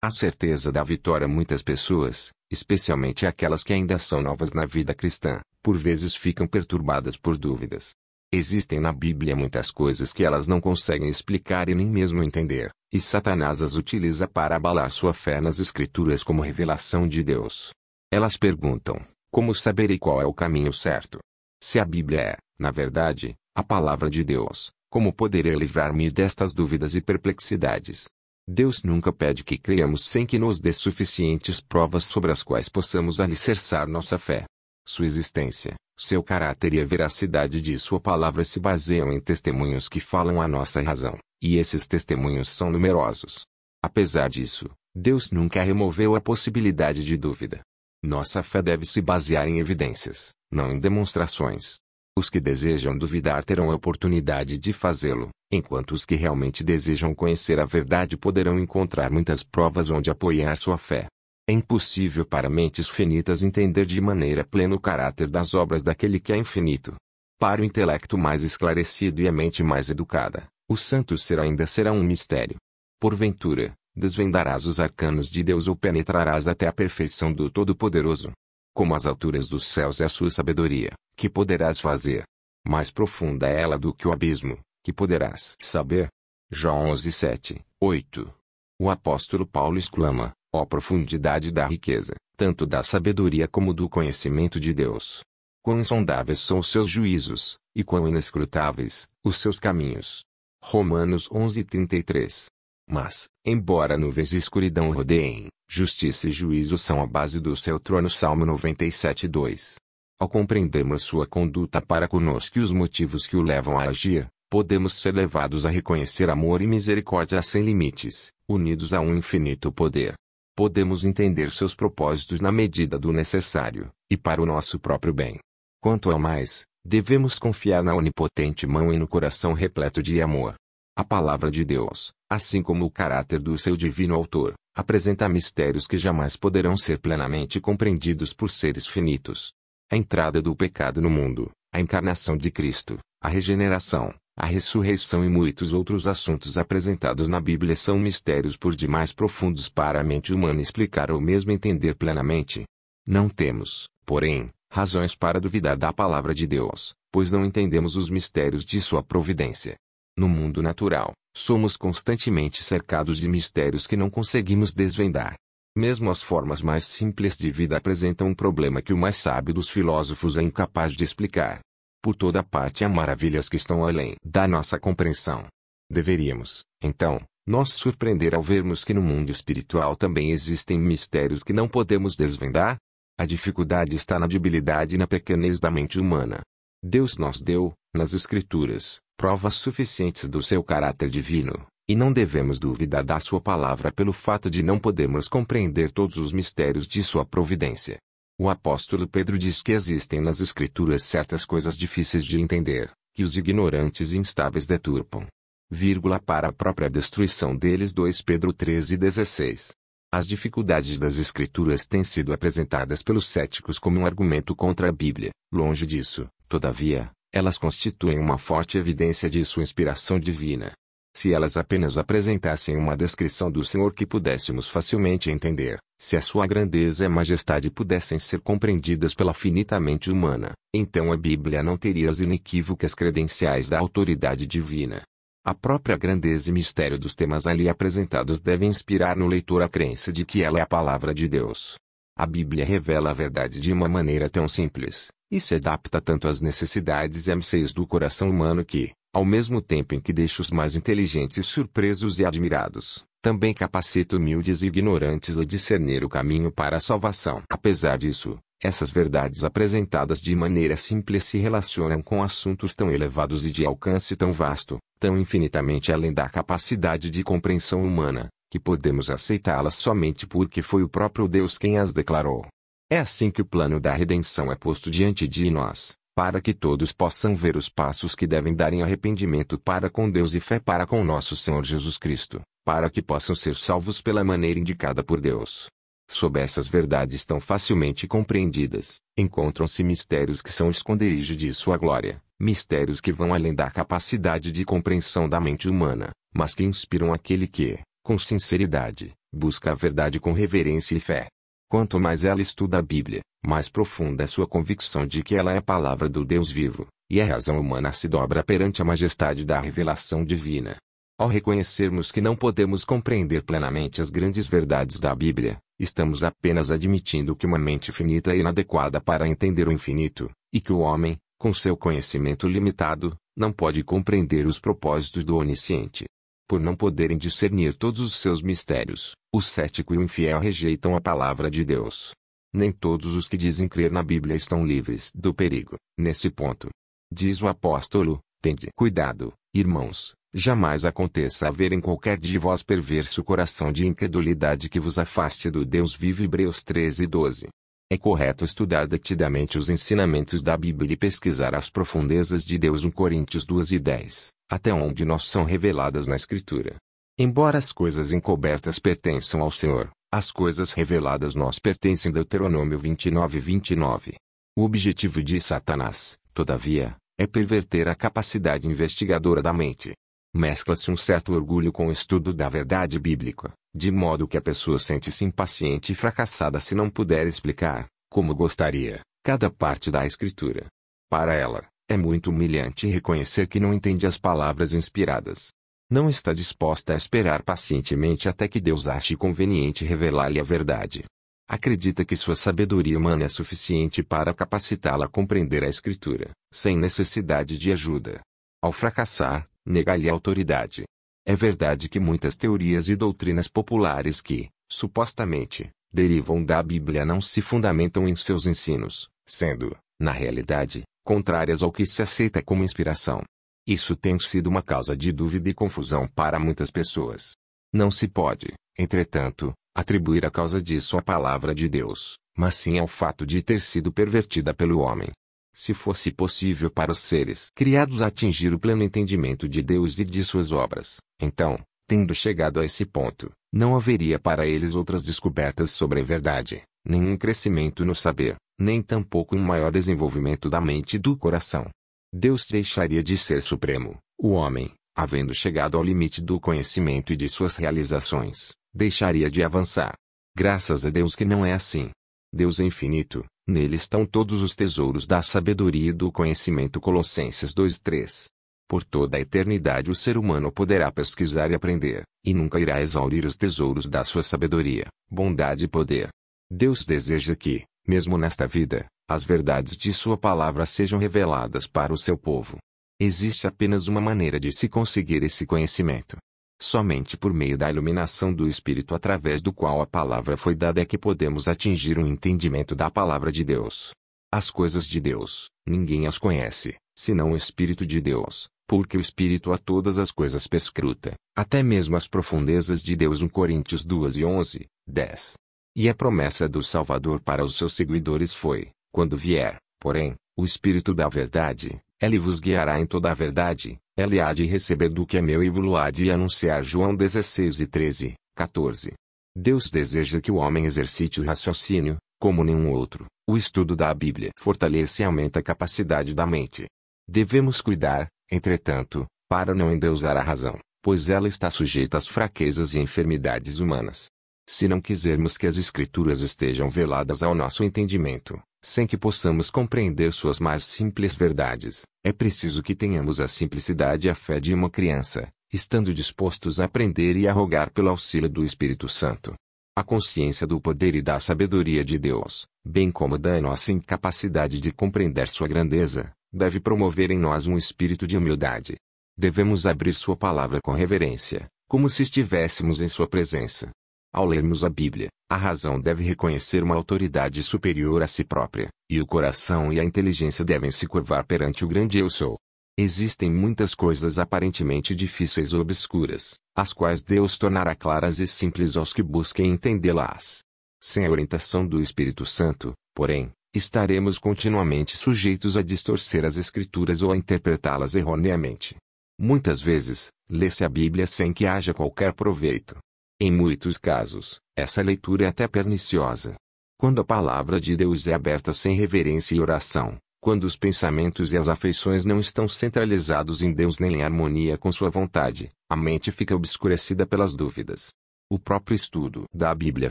A certeza da vitória muitas pessoas, especialmente aquelas que ainda são novas na vida cristã, por vezes ficam perturbadas por dúvidas. Existem na Bíblia muitas coisas que elas não conseguem explicar e nem mesmo entender, e Satanás as utiliza para abalar sua fé nas Escrituras como revelação de Deus. Elas perguntam: como saberei qual é o caminho certo? Se a Bíblia é, na verdade, a palavra de Deus, como poderei livrar-me destas dúvidas e perplexidades? Deus nunca pede que creiamos sem que nos dê suficientes provas sobre as quais possamos alicerçar nossa fé. Sua existência, seu caráter e a veracidade de sua palavra se baseiam em testemunhos que falam a nossa razão, e esses testemunhos são numerosos. Apesar disso, Deus nunca removeu a possibilidade de dúvida. Nossa fé deve se basear em evidências, não em demonstrações. Os que desejam duvidar terão a oportunidade de fazê-lo, enquanto os que realmente desejam conhecer a verdade poderão encontrar muitas provas onde apoiar sua fé. É impossível para mentes finitas entender de maneira plena o caráter das obras daquele que é infinito. Para o intelecto mais esclarecido e a mente mais educada, o santo ser ainda será um mistério. Porventura, desvendarás os arcanos de Deus ou penetrarás até a perfeição do Todo-Poderoso. Como as alturas dos céus é a sua sabedoria, que poderás fazer? Mais profunda é ela do que o abismo, que poderás saber. João 11, 7, 8. O apóstolo Paulo exclama, ó profundidade da riqueza, tanto da sabedoria como do conhecimento de Deus. Quão insondáveis são os seus juízos, e quão inescrutáveis, os seus caminhos. Romanos 11, 33. Mas, embora nuvens e escuridão o rodeiem, justiça e juízo são a base do seu trono Salmo 97, 2. Ao compreendermos sua conduta para conosco e os motivos que o levam a agir, podemos ser levados a reconhecer amor e misericórdia sem limites, unidos a um infinito poder. Podemos entender seus propósitos na medida do necessário, e para o nosso próprio bem. Quanto ao mais, devemos confiar na onipotente mão e no coração repleto de amor. A palavra de Deus, assim como o caráter do seu divino autor, apresenta mistérios que jamais poderão ser plenamente compreendidos por seres finitos. A entrada do pecado no mundo, a encarnação de Cristo, a regeneração, a ressurreição e muitos outros assuntos apresentados na Bíblia são mistérios por demais profundos para a mente humana explicar ou mesmo entender plenamente. Não temos, porém, razões para duvidar da palavra de Deus, pois não entendemos os mistérios de sua providência. No mundo natural, somos constantemente cercados de mistérios que não conseguimos desvendar. Mesmo as formas mais simples de vida apresentam um problema que o mais sábio dos filósofos é incapaz de explicar. Por toda parte há maravilhas que estão além da nossa compreensão. Deveríamos, então, nos surpreender ao vermos que no mundo espiritual também existem mistérios que não podemos desvendar? A dificuldade está na debilidade e na pequenez da mente humana. Deus nos deu, nas Escrituras, provas suficientes do seu caráter divino, e não devemos duvidar da sua palavra pelo fato de não podermos compreender todos os mistérios de sua providência. O apóstolo Pedro diz que existem nas Escrituras certas coisas difíceis de entender, que os ignorantes e instáveis deturpam. Vírgula para a própria destruição deles 2 Pedro 13 16. As dificuldades das Escrituras têm sido apresentadas pelos céticos como um argumento contra a Bíblia. Longe disso, todavia, elas constituem uma forte evidência de sua inspiração divina. Se elas apenas apresentassem uma descrição do Senhor que pudéssemos facilmente entender, se a sua grandeza e majestade pudessem ser compreendidas pela finita mente humana, então a Bíblia não teria as inequívocas credenciais da autoridade divina. A própria grandeza e mistério dos temas ali apresentados devem inspirar no leitor a crença de que ela é a palavra de Deus. A Bíblia revela a verdade de uma maneira tão simples, e se adapta tanto às necessidades e anseios do coração humano que, ao mesmo tempo em que deixa os mais inteligentes surpresos e admirados, também capacita humildes e ignorantes a discernir o caminho para a salvação. Apesar disso, essas verdades apresentadas de maneira simples se relacionam com assuntos tão elevados e de alcance tão vasto, tão infinitamente além da capacidade de compreensão humana, que podemos aceitá-las somente porque foi o próprio Deus quem as declarou. É assim que o plano da redenção é posto diante de nós, para que todos possam ver os passos que devem dar em arrependimento para com Deus e fé para com nosso Senhor Jesus Cristo para que possam ser salvos pela maneira indicada por Deus. Sob essas verdades tão facilmente compreendidas, encontram-se mistérios que são esconderijo de sua glória, mistérios que vão além da capacidade de compreensão da mente humana, mas que inspiram aquele que, com sinceridade, busca a verdade com reverência e fé. Quanto mais ela estuda a Bíblia, mais profunda é sua convicção de que ela é a palavra do Deus vivo, e a razão humana se dobra perante a majestade da revelação divina. Ao reconhecermos que não podemos compreender plenamente as grandes verdades da Bíblia, estamos apenas admitindo que uma mente finita é inadequada para entender o infinito, e que o homem, com seu conhecimento limitado, não pode compreender os propósitos do Onisciente. Por não poderem discernir todos os seus mistérios, o cético e o infiel rejeitam a palavra de Deus. Nem todos os que dizem crer na Bíblia estão livres do perigo, nesse ponto. Diz o apóstolo, tende cuidado, irmãos, jamais aconteça haver em qualquer de vós perverso coração de incredulidade que vos afaste do Deus vivo Hebreus 13 12. É correto estudar detidamente os ensinamentos da Bíblia e pesquisar as profundezas de Deus 1 Coríntios 2 e 10, até onde nós são reveladas na Escritura. Embora as coisas encobertas pertençam ao Senhor, as coisas reveladas nós pertencem Deuteronômio 29 29. O objetivo de Satanás, todavia, é perverter a capacidade investigadora da mente. Mescla-se um certo orgulho com o estudo da verdade bíblica, de modo que a pessoa sente-se impaciente e fracassada se não puder explicar, como gostaria, cada parte da Escritura. Para ela, é muito humilhante reconhecer que não entende as palavras inspiradas. Não está disposta a esperar pacientemente até que Deus ache conveniente revelar-lhe a verdade. Acredita que sua sabedoria humana é suficiente para capacitá-la a compreender a Escritura, sem necessidade de ajuda. Ao fracassar, nega-lhe a autoridade, é verdade que muitas teorias e doutrinas populares que, supostamente, derivam da Bíblia não se fundamentam em seus ensinos, sendo, na realidade, contrárias ao que se aceita como inspiração. Isso tem sido uma causa de dúvida e confusão para muitas pessoas. Não se pode, entretanto, atribuir a causa disso à palavra de Deus, mas sim ao fato de ter sido pervertida pelo homem. Se fosse possível para os seres criados atingir o pleno entendimento de Deus e de suas obras, então, tendo chegado a esse ponto, não haveria para eles outras descobertas sobre a verdade, nenhum crescimento no saber, nem tampouco um maior desenvolvimento da mente e do coração. Deus deixaria de ser supremo, o homem, havendo chegado ao limite do conhecimento e de suas realizações, deixaria de avançar. Graças a Deus que não é assim. Deus é infinito, nele estão todos os tesouros da sabedoria e do conhecimento Colossenses 2:3. Por toda a eternidade o ser humano poderá pesquisar e aprender, e nunca irá exaurir os tesouros da sua sabedoria, bondade e poder. Deus deseja que, mesmo nesta vida, as verdades de sua palavra sejam reveladas para o seu povo. Existe apenas uma maneira de se conseguir esse conhecimento. Somente por meio da iluminação do Espírito através do qual a palavra foi dada é que podemos atingir um entendimento da palavra de Deus. As coisas de Deus, ninguém as conhece, senão o Espírito de Deus, porque o Espírito a todas as coisas perscruta, até mesmo as profundezas de Deus 1 Coríntios 2 e 11, 10. E a promessa do Salvador para os seus seguidores foi, quando vier, porém, o Espírito da verdade, ele vos guiará em toda a verdade, ele há de receber do que é meu e vos há de anunciar João 16 e 13, 14. Deus deseja que o homem exercite o raciocínio, como nenhum outro. O estudo da Bíblia fortalece e aumenta a capacidade da mente. Devemos cuidar, entretanto, para não endeusar a razão, pois ela está sujeita às fraquezas e enfermidades humanas. Se não quisermos que as Escrituras estejam veladas ao nosso entendimento, sem que possamos compreender suas mais simples verdades, é preciso que tenhamos a simplicidade e a fé de uma criança, estando dispostos a aprender e a rogar pelo auxílio do Espírito Santo. A consciência do poder e da sabedoria de Deus, bem como da nossa incapacidade de compreender sua grandeza, deve promover em nós um espírito de humildade. Devemos abrir Sua palavra com reverência, como se estivéssemos em Sua presença. Ao lermos a Bíblia, a razão deve reconhecer uma autoridade superior a si própria, e o coração e a inteligência devem se curvar perante o grande Eu Sou. Existem muitas coisas aparentemente difíceis ou obscuras, as quais Deus tornará claras e simples aos que busquem entendê-las. Sem a orientação do Espírito Santo, porém, estaremos continuamente sujeitos a distorcer as Escrituras ou a interpretá-las erroneamente. Muitas vezes, lê-se a Bíblia sem que haja qualquer proveito. Em muitos casos, essa leitura é até perniciosa. Quando a palavra de Deus é aberta sem reverência e oração, quando os pensamentos e as afeições não estão centralizados em Deus nem em harmonia com Sua vontade, a mente fica obscurecida pelas dúvidas. O próprio estudo da Bíblia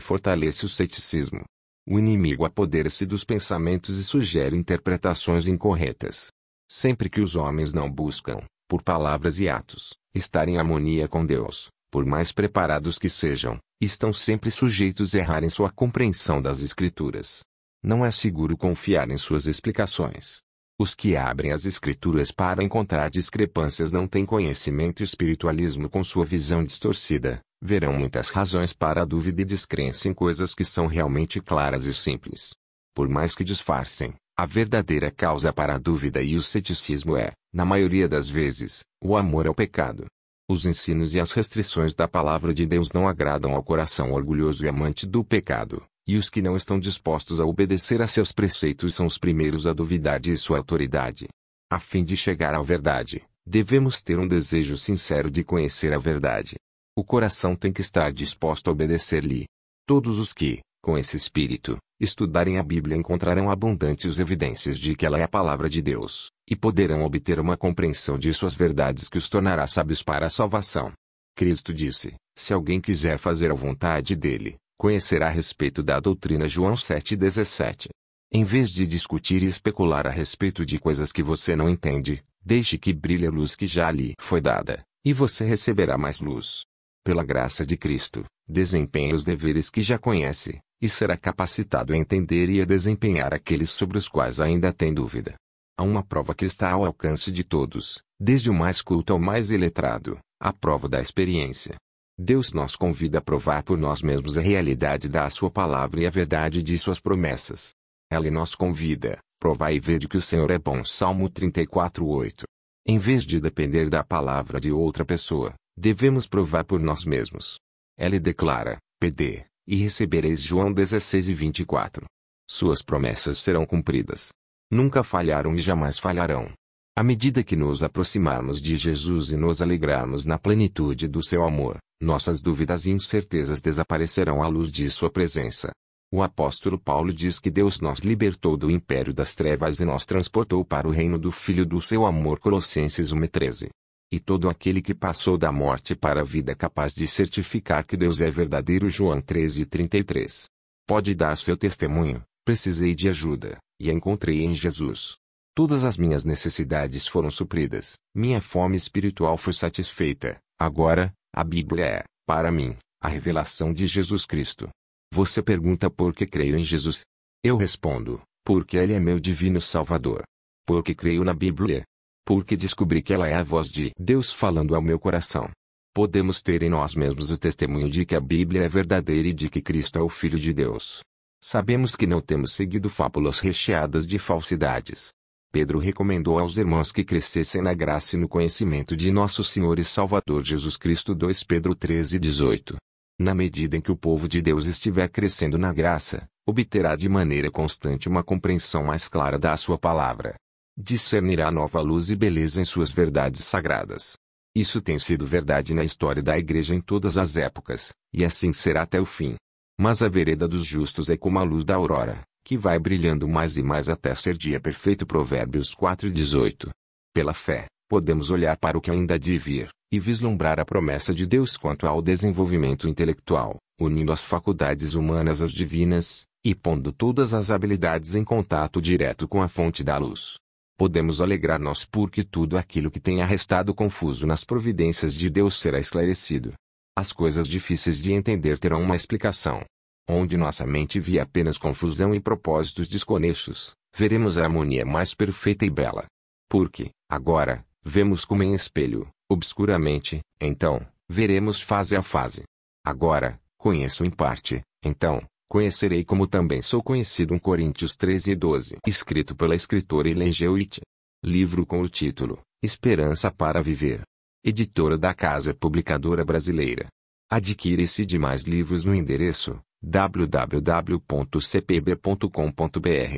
fortalece o ceticismo. O inimigo apodera-se dos pensamentos e sugere interpretações incorretas. Sempre que os homens não buscam, por palavras e atos, estar em harmonia com Deus, por mais preparados que sejam, estão sempre sujeitos a errar em sua compreensão das Escrituras. Não é seguro confiar em suas explicações. Os que abrem as Escrituras para encontrar discrepâncias não têm conhecimento e espiritualismo com sua visão distorcida, verão muitas razões para a dúvida e descrença em coisas que são realmente claras e simples. Por mais que disfarcem, a verdadeira causa para a dúvida e o ceticismo é, na maioria das vezes, o amor ao pecado. Os ensinos e as restrições da palavra de Deus não agradam ao coração orgulhoso e amante do pecado, e os que não estão dispostos a obedecer a seus preceitos são os primeiros a duvidar de sua autoridade. A fim de chegar à verdade, devemos ter um desejo sincero de conhecer a verdade. O coração tem que estar disposto a obedecer-lhe. Todos os que, com esse espírito, estudarem a Bíblia encontrarão abundantes evidências de que ela é a palavra de Deus, e poderão obter uma compreensão de suas verdades que os tornará sábios para a salvação. Cristo disse: Se alguém quiser fazer a vontade dele, conhecerá a respeito da doutrina João 7,17. Em vez de discutir e especular a respeito de coisas que você não entende, deixe que brilhe a luz que já lhe foi dada, e você receberá mais luz. Pela graça de Cristo, desempenhe os deveres que já conhece, e será capacitado a entender e a desempenhar aqueles sobre os quais ainda tem dúvida. Há uma prova que está ao alcance de todos, desde o mais culto ao mais iletrado, a prova da experiência. Deus nos convida a provar por nós mesmos a realidade da sua palavra e a verdade de suas promessas. Ela nos convida, provai e vede que o Senhor é bom. Salmo 34:8. Em vez de depender da palavra de outra pessoa, devemos provar por nós mesmos. Ela declara: Pede, e recebereis. João 16 e 24. Suas promessas serão cumpridas. Nunca falharam e jamais falharão. À medida que nos aproximarmos de Jesus e nos alegrarmos na plenitude do seu amor, nossas dúvidas e incertezas desaparecerão à luz de sua presença. O apóstolo Paulo diz que Deus nos libertou do império das trevas e nos transportou para o reino do Filho do seu amor. Colossenses 1:13. E todo aquele que passou da morte para a vida é capaz de certificar que Deus é verdadeiro. João 13:33. Pode dar seu testemunho. Precisei de ajuda, e a encontrei em Jesus. Todas as minhas necessidades foram supridas, minha fome espiritual foi satisfeita. Agora, a Bíblia é, para mim, a revelação de Jesus Cristo. Você pergunta por que creio em Jesus? Eu respondo, porque Ele é meu divino Salvador. Porque creio na Bíblia. Porque descobri que ela é a voz de Deus falando ao meu coração. Podemos ter em nós mesmos o testemunho de que a Bíblia é verdadeira e de que Cristo é o Filho de Deus. Sabemos que não temos seguido fábulas recheadas de falsidades. Pedro recomendou aos irmãos que crescessem na graça e no conhecimento de nosso Senhor e Salvador Jesus Cristo 2 Pedro 13 18. Na medida em que o povo de Deus estiver crescendo na graça, obterá de maneira constante uma compreensão mais clara da sua palavra. Discernirá nova luz e beleza em suas verdades sagradas. Isso tem sido verdade na história da igreja em todas as épocas, e assim será até o fim. Mas a vereda dos justos é como a luz da aurora, que vai brilhando mais e mais até ser dia perfeito. Provérbios 4:18. Pela fé, podemos olhar para o que ainda há de vir, e vislumbrar a promessa de Deus quanto ao desenvolvimento intelectual, unindo as faculdades humanas às divinas, e pondo todas as habilidades em contato direto com a fonte da luz. Podemos alegrar-nos porque tudo aquilo que tenha restado confuso nas providências de Deus será esclarecido. As coisas difíceis de entender terão uma explicação, onde nossa mente via apenas confusão e propósitos desconexos, veremos a harmonia mais perfeita e bela. Porque, agora, vemos como em espelho, obscuramente, então, veremos fase a fase. Agora, conheço em parte, então, conhecerei como também sou conhecido. 1 Coríntios 13 e 12. Escrito pela escritora Ellen White. Livro com o título, Esperança para Viver. Editora da Casa Publicadora Brasileira. Adquire esse demais livros no endereço www.cpb.com.br